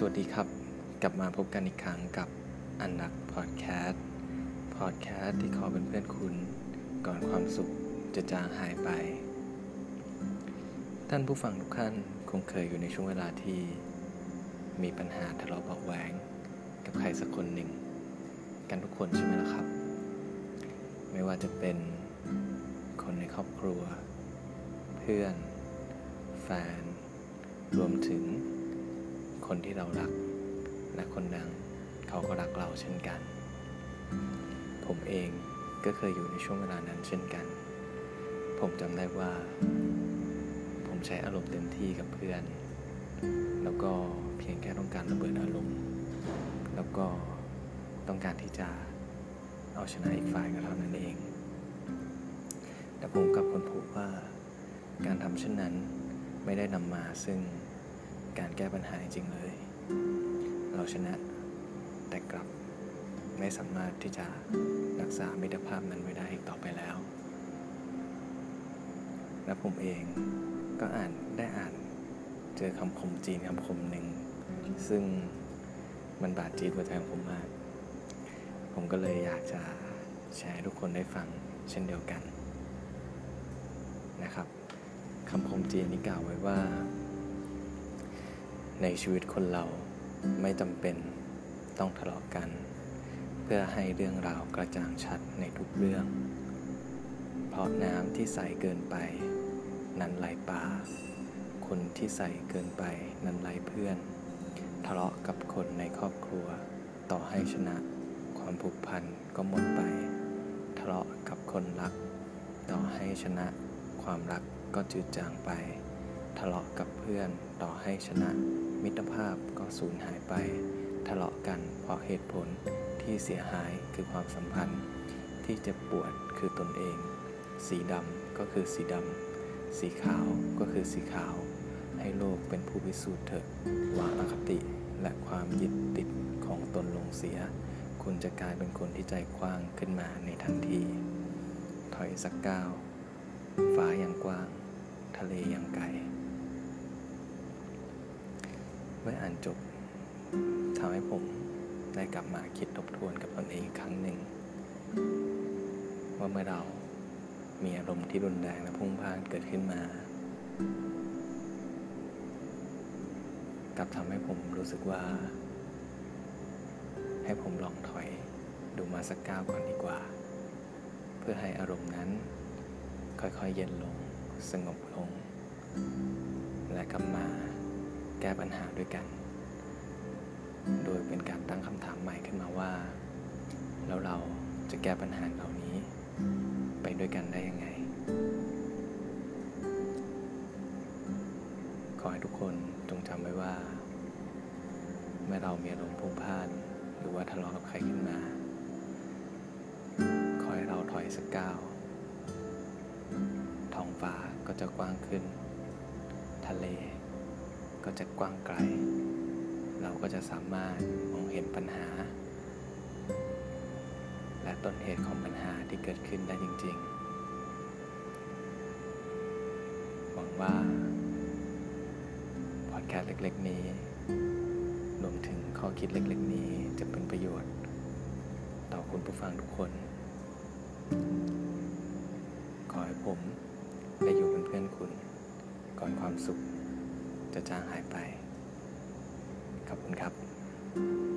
สวัสดีครับ กลับมาพบกันอีกครั้งกับอันนักพอดแคสต์พอดแคสต์ที่ขอเป็นเพื่อนคุณ ก่อนความสุขจะจางหายไป ท่านผู้ฟังทุกท่านคงเคยอยู่ในช่วงเวลาที่ มีปัญหาทะเลาะเบาแหวง กับใครสักคนหนึ่ง กันทุกคนใช่ไหมล่ะครับ ไม่ว่าจะเป็นคนในครอบครัว เพื่อน แฟน รวมถึง คนที่เรารักและคนนั้นเขาก็รักเราเช่นกัน ผมเองก็เคยอยู่ในช่วงเวลานั้นเช่นกัน ผมจำได้ว่า ผมใช้อารมณ์เต็มที่กับเพื่อน แล้วก็เพียงแค่ต้องการระเบิดอารมณ์ แล้วก็ต้องการที่จะเอาชนะอีกฝ่ายก็เท่านั้นเอง แต่ผมกลับค้นพบว่าการทำเช่นนั้นไม่ได้นำมาซึ่ง การแก้ปัญหาจริงเลย เราชนะแต่กลับไม่สามารถที่จะรักษามิตรภาพนั้นไว้ได้อีกต่อไปแล้ว และผมเองก็อ่านได้อ่านเจอคำคมจีนคำคมหนึ่ง ซึ่งมันบาดจีดหัวใจของผมมาก ผมก็เลยอยากจะแชร์ทุกคนได้ฟังเช่นเดียวกันนะครับคำคมจีนนี้กล่าวไว้ว่า ในชีวิตคนเราไม่จำเป็นต้องทะเลาะกัน เพื่อให้เรื่องราวกระจ่างชัดในทุกเรื่อง เพราะน้ำที่ใสเกินไป นั้นไหลป่า คนที่ใสเกินไปนั้นไหลเพื่อน ทะเลาะกับคนในครอบครัว ต่อให้ชนะ ความผูกพันก็หมดไป ทะเลาะกับคนรัก ต่อให้ชนะ ความรักก็จืดจางไป ทะเลาะกับเพื่อนต่อให้ชนะ มิตรภาพก็สูญหายไป ทะเลาะกันเพราะเหตุผลที่เสียหายคือความสัมพันธ์ ที่จ็บปวดคือตนเอง สีดำก็คือสีดำ สีขาวก็คือสีขาว ให้โลกเป็นผู้พิสูจน์เถอะวางอคติและความยึดติดของตนลงเสีย คุณจะกลายเป็นคนที่ใจกว้างขึ้นมาในทันที ถอยสักก้าวฟ้าอย่างกว้าง ทะเลอย่างไกล มื่ออ่านจบทำให้ผมได้กลับมาคิดทบทวนกับตนเองอีกครั้งหนึ่ง ว่าเมื่อเรามีอารมณ์ที่รุนแรงและพุ่งพ่านเกิดขึ้นมา กลับทำให้ผมรู้สึกว่า ให้ผมลองถอยดูมาสักก้าวก่อนดีกว่า เพื่อให้อารมณ์นั้น ค่อยๆเย็นลง สงบลง และกลับมา แก้ปัญหาด้วยกัน โดยเป็นการตั้งคำถามใหม่ขึ้นมาว่า แล้วเราจะแก้ปัญหาเหล่านี้ ไปด้วยกันได้ยังไง ขอให้ทุกคนจงจำไว้ว่า เมื่อเรามีอารมณ์พุ่งพล่านหรือว่าทะเลาะกับใครขึ้นมา ขอให้เราถอยสักก้าวท้องฟ้าก็จะกว้างขึ้น ทะเล ก็จะกว้างไกล เราก็จะสามารถมองเห็นปัญหา และต้นเหตุของปัญหาที่เกิดขึ้นได้จริง ๆ หวังว่า พอดแคสต์เล็ก ๆ นี้ รวมถึงข้อคิดเล็ก ๆ นี้จะเป็นประโยชน์ ต่อคุณผู้ฟังทุกคน ขอให้ผมได้อยู่เป็นเพื่อนคุณก่อนความสุข จะจางหายไป ขอบคุณครับ